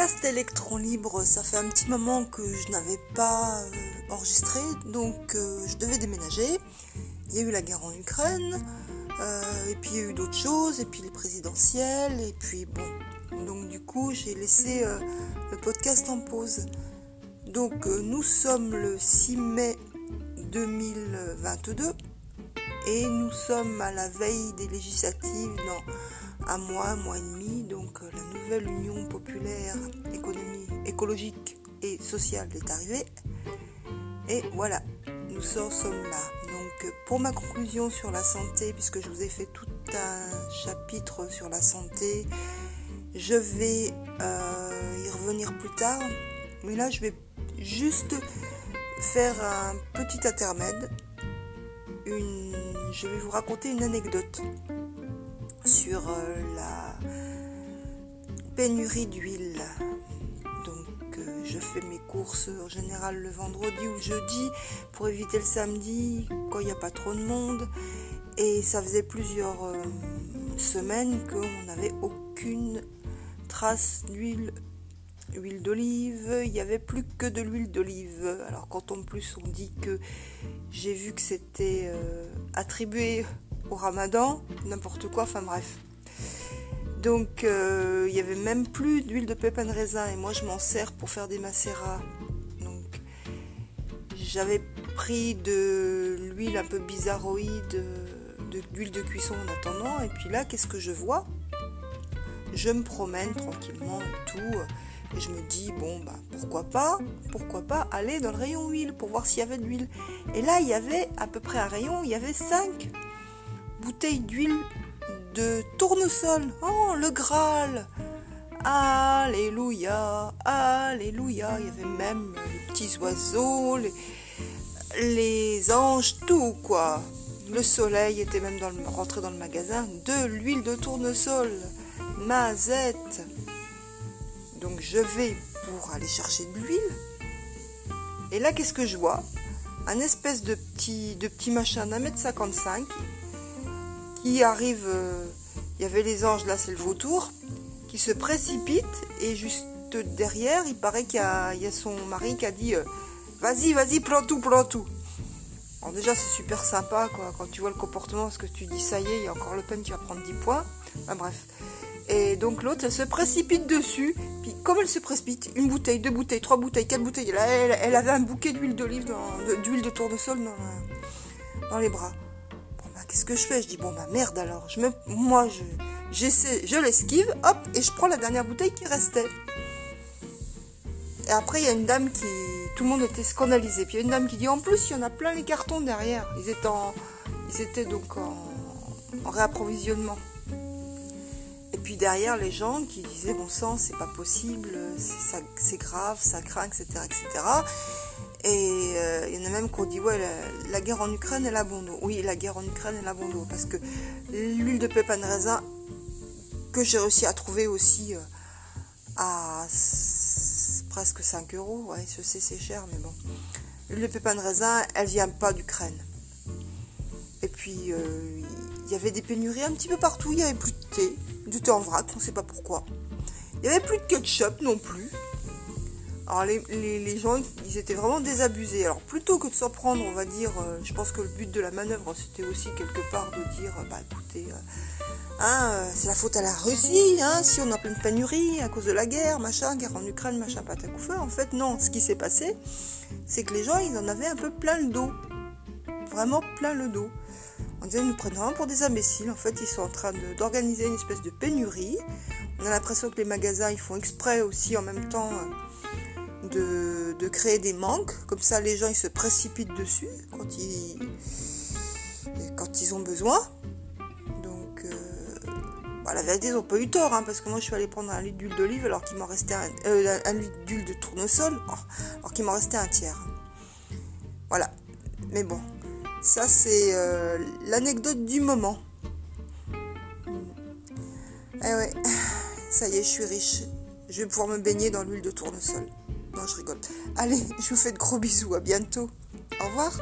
podcast Électron Libre, ça fait un petit moment que je n'avais pas euh, enregistré, donc euh, je devais déménager. Il y a eu la guerre en Ukraine, euh, et puis il y a eu d'autres choses, et puis les présidentielles, et puis bon. Donc du coup, j'ai laissé le podcast en pause. Donc nous sommes le 6 mai 2022, et nous sommes à la veille des législatives dans un mois, un mois et demi. Nouvelle Union populaire économie, écologique et sociale est arrivée. Et voilà, nous sommes là. Donc pour ma conclusion sur la santé, puisque je vous ai fait tout un chapitre sur la santé, je vais euh, y revenir plus tard. Mais là, je vais juste faire un petit intermède. Une, je vais vous raconter une anecdote sur euh, la pénurie d'huile. Donc euh, je fais mes courses en général le vendredi ou jeudi pour éviter le samedi quand il n'y a pas trop de monde. Et ça faisait plusieurs euh, semaines qu'on n'avait aucune trace d'huile huile d'olive, il n'y avait plus que de l'huile d'olive. Alors quand en plus on dit que j'ai vu que c'était attribué au ramadan, n'importe quoi, enfin bref. Donc euh, il y avait même plus d'huile de pépins de raisin et moi je m'en sers pour faire des macérats. Donc j'avais pris de l'huile un peu bizarroïde, de de cuisson en attendant et puis là qu'est-ce que je vois? Je me promène tranquillement et tout et je me dis bon bah pourquoi pas pourquoi pas aller dans le rayon huile pour voir s'il y avait de l'huile. Et là il y avait à peu près un rayon, il y avait 5 bouteille d'huile de Oh, le Graal Alléluia Alléluia Il y avait même les petits oiseaux, les, anges, tout quoi. Le soleil était même dans le, rentré dans le magasin. De l'huile de tournesol. Mazette. Donc je vais pour aller chercher de l'huile. Et là, qu'est-ce que je vois? Un espèce de petit, de petit machin d'un mètre 55 qui arrive, euh, il y avait les anges, là c'est le vautour, qui se précipite et juste derrière, il paraît qu'il y, a son mari qui a dit euh, Vas-y, vas-y, prends tout, prends tout. Alors déjà c'est super sympa quoi, quand tu vois le comportement, parce que tu dis ça y est, il y a encore le pen qui va prendre 10 points. Enfin bref. Et donc l'autre, elle se précipite dessus. Puis comme elle se précipite, une bouteille, deux bouteilles, trois bouteilles, quatre bouteilles. Elle, elle, avait un bouquet d'huile d'olive, d'huile de tournesol dans les bras qu'est-ce que je fais? Je dis, bon, bah merde alors. Je me, moi, je, j'essaie, je l'esquive, hop, et je prends la dernière bouteille qui restait. Et après, il y a une dame qui. Tout le monde était scandalisé. Puis il y a une dame qui dit, en plus, il y en a plein les cartons derrière. Ils étaient, ils étaient donc en, en réapprovisionnement. Et puis derrière, les gens qui disaient, bon sang, c'est pas possible, c'est, c'est grave, ça craint, etc., etc. Et euh, il y en a même qui ont dit ouais la, guerre en Ukraine est la bon Oui la guerre en Ukraine est la bon Parce que l'huile de pépin de raisin que j'ai réussi à trouver aussi euh, à presque 5 euros. Ouais je sais c'est cher mais bon. L'huile de pépin de raisin elle vient pas d'Ukraine. Et puis euh, il y avait des pénuries un petit peu partout. Il y avait plus de thé, du thé en vrac, on ne sait pas pourquoi. Il n'y avait plus de ketchup non plus. Alors les, gens, ils étaient vraiment désabusés. Alors plutôt que de s'en prendre, on va dire, euh, je pense que le but de la manœuvre, c'était aussi quelque part de dire, bah écoutez, euh, hein, euh, c'est la faute à la Russie, hein, si on a plein de pénuries à cause de la guerre, machin, guerre en Ukraine, machin, feu. En fait, non, ce qui s'est passé, c'est que les gens, ils en avaient un peu plein le dos. Vraiment plein le dos. On disait, nous prenons pour des imbéciles. En fait, ils sont en train d'organiser une espèce de pénurie. On a l'impression que les magasins, ils font exprès aussi en même temps de, créer des manques, comme ça les gens ils se précipitent dessus quand ils, quand ils ont besoin. Donc euh, bah, la vérité ils n'ont pas eu tort, hein, parce que moi je suis allée prendre un litre d'huile d'olive alors qu'il m'en restait un, euh, litre d'huile de tournesol, oh, alors qu'il m'en restait un tiers. Voilà. Mais bon, ça c'est euh, l'anecdote du moment. Eh ouais, ça y est, je suis riche. Je vais pouvoir me baigner dans l'huile de tournesol. Non, je rigole. Allez, je vous fais de gros bisous. À bientôt. Au revoir.